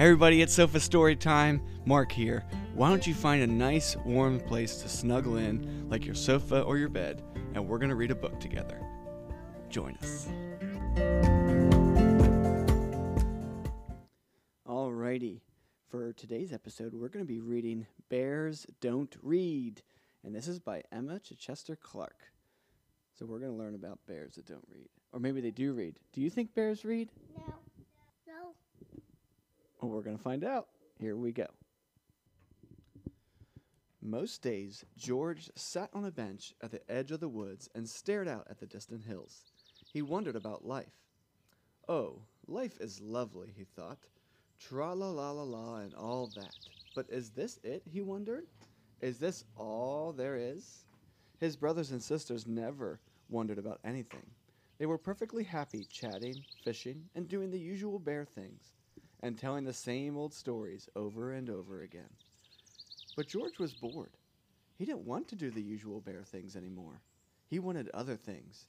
Everybody, it's Sofa Story Time. Mark here. Why don't you find a nice warm place to snuggle in, like your sofa or your bed, and we're going to read a book together. Join us. Alrighty, for today's episode, we're going to be reading Bears Don't Read, and this is by Emma Chichester Clark. So we're going to learn about bears that don't read, or maybe they do read. Do you think bears read? No. Well, we're going to find out. Here we go. Most days, George sat on a bench at the edge of the woods and stared out at the distant hills. He wondered about life. Oh, life is lovely, he thought. Tra la la la la and all that. But is this it, he wondered? Is this all there is? His brothers and sisters never wondered about anything. They were perfectly happy chatting, fishing, and doing the usual bear things, and telling the same old stories over and over again. But George was bored. He didn't want to do the usual bear things anymore. He wanted other things.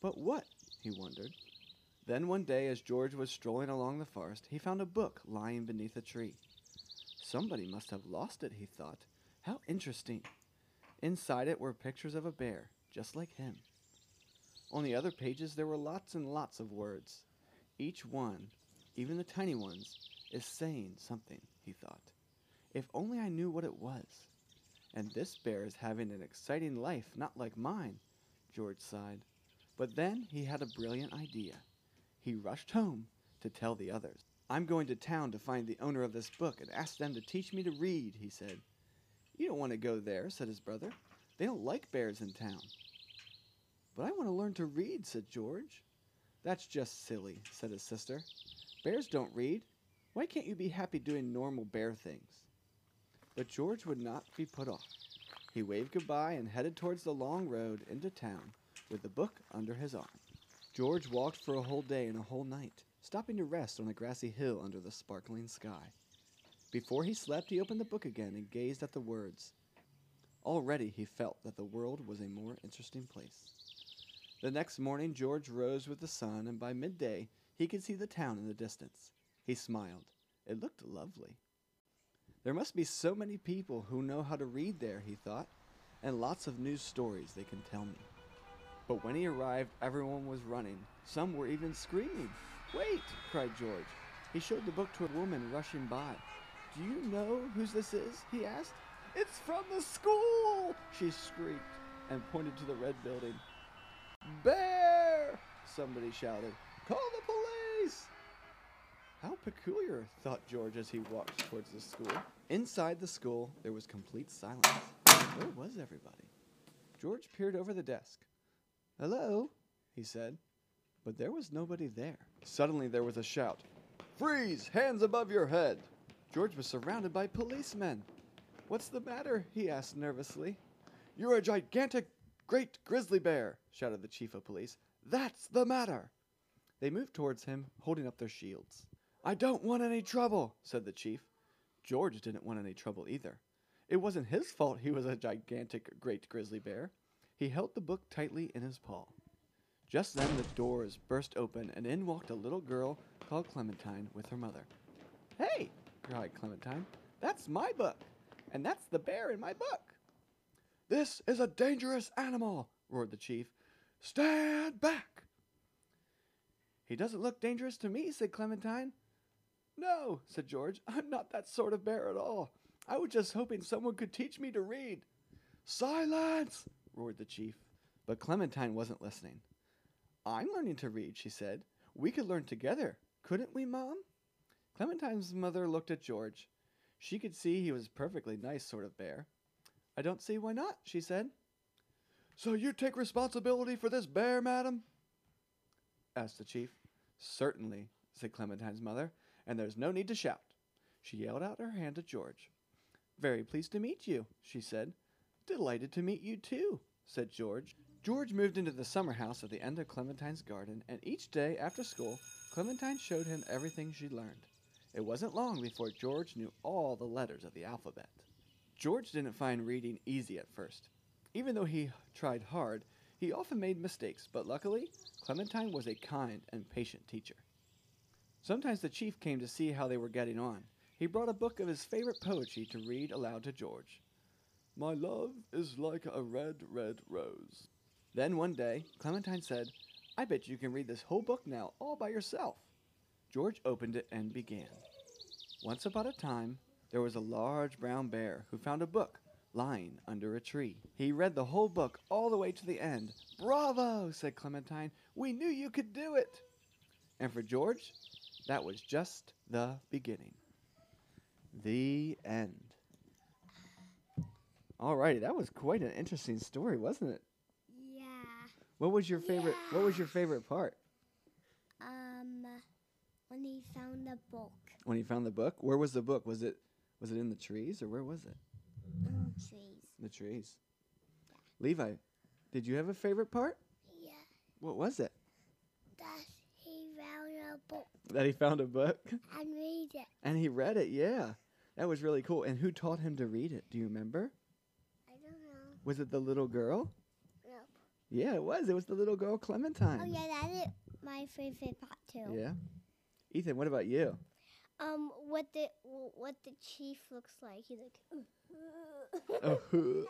But what? he wondered. Then one day, as George was strolling along the forest, he found a book lying beneath a tree. Somebody must have lost it, he thought. How interesting. Inside it were pictures of a bear, just like him. On the other pages, there were lots and lots of words. Each one, even the tiny ones, is saying something, he thought. If only I knew what it was. And this bear is having an exciting life, not like mine, George sighed. But then he had a brilliant idea. He rushed home to tell the others. I'm going to town to find the owner of this book and ask them to teach me to read, he said. You don't want to go there, said his brother. They don't like bears in town. But I want to learn to read, said George. That's just silly, said his sister. Bears don't read. Why can't you be happy doing normal bear things? But George would not be put off. He waved goodbye and headed towards the long road into town with the book under his arm. George walked for a whole day and a whole night, stopping to rest on a grassy hill under the sparkling sky. Before he slept, he opened the book again and gazed at the words. Already he felt that the world was a more interesting place. The next morning, George rose with the sun, and by midday, he could see the town in the distance. He smiled. It looked lovely. There must be so many people who know how to read there, he thought, and lots of news stories they can tell me. But when he arrived, everyone was running. Some were even screaming. Wait, cried George. He showed the book to a woman rushing by. Do you know whose this is? he asked. It's from the school, she shrieked and pointed to the red building. Bear! Somebody shouted. Call the How peculiar, thought George as he walked towards the school. Inside the school, there was complete silence. Where was everybody? George peered over the desk. Hello, he said, but there was nobody there. Suddenly there was a shout. Freeze! Hands above your head! George was surrounded by policemen. What's the matter? he asked nervously. You're a gigantic great grizzly bear, shouted the chief of police. That's the matter. They moved towards him, holding up their shields. I don't want any trouble, said the chief. George didn't want any trouble either. It wasn't his fault he was a gigantic great grizzly bear. He held the book tightly in his paw. Just then the doors burst open, and in walked a little girl called Clementine with her mother. Hey, cried Clementine, that's my book, and that's the bear in my book. This is a dangerous animal, roared the chief. Stand back! He doesn't look dangerous to me, said Clementine. No, said George, I'm not that sort of bear at all. I was just hoping someone could teach me to read. Silence! roared the chief. But Clementine wasn't listening. I'm learning to read, she said. We could learn together, couldn't we, Mom? Clementine's mother looked at George. She could see he was a perfectly nice sort of bear. I don't see why not, she said. So you take responsibility for this bear, madam? asked the chief. Certainly, said Clementine's mother, and there's no need to shout. She yelled out her hand to George. Very pleased to meet you, she said. Delighted to meet you too, said George. George moved into the summer house at the end of Clementine's garden, and each day after school, Clementine showed him everything she learned. It wasn't long before George knew all the letters of the alphabet. George didn't find reading easy at first. Even though he tried hard, he often made mistakes, but luckily, Clementine was a kind and patient teacher. Sometimes the chief came to see how they were getting on. He brought a book of his favorite poetry to read aloud to George. My love is like a red, red rose. Then one day, Clementine said, I bet you can read this whole book now all by yourself. George opened it and began. Once upon a time, there was a large brown bear who found a book lying under a tree. He read the whole book all the way to the end. Bravo, said Clementine. We knew you could do it. And for George, that was just the beginning. The end. Alrighty, that was quite an interesting story, wasn't it? Yeah. What was your favorite what was your favorite part? Um, when he found the book When he found the book? Where was the book? Was it was it in the trees or where was it? The trees. The trees. Levi, did you have a favorite part? Yeah. What was it? That he found a book That he found a book and read it. and he read it. Yeah. That was really cool. And who taught him to read it? Do you remember? I don't know. Was it the little girl? Nope. Yeah, it was. It was the little girl Clementine. Oh yeah, that is my favorite part too. Yeah. Ethan, what about you? Um, what the what the chief looks like? He's like. Oh.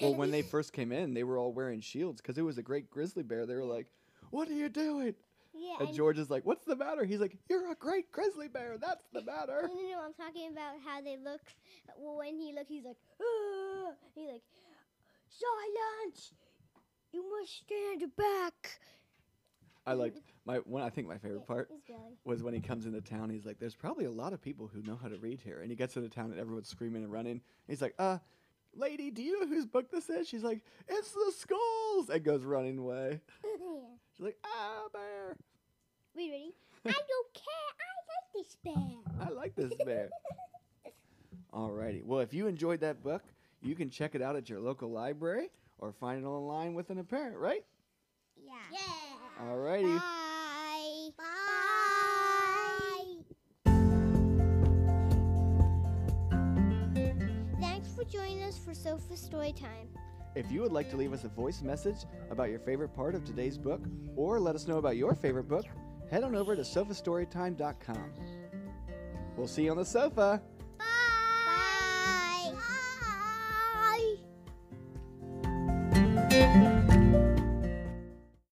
well, when they first came in, they were all wearing shields because it was a great grizzly bear. They were like, "What are you doing?" yeah. And George is like, "What's the matter?" He's like, "You're a great grizzly bear. That's the matter." No, no, no. I'm talking about how they look. Well, when he look, he's like, "Ah!" he's like, silence. You must stand back. I liked my one. I think my favorite part was when he comes into town. He's like, "There's probably a lot of people who know how to read here." And he gets into town, and everyone's screaming and running. He's like, "Uh, lady, do you know whose book this is?" She's like, "It's the skulls," and goes running away. yeah. She's like, "Ah, bear! We ready? I don't care. I like this bear. I like this bear." Alrighty. Well, if you enjoyed that book, you can check it out at your local library or find it online with an parent, right? Yeah. Yeah. Alrighty. Bye. If you would like to leave us a voice message about your favorite part of today's book, or let us know about your favorite book, head on over to sofastorytime.com. We'll see you on the sofa.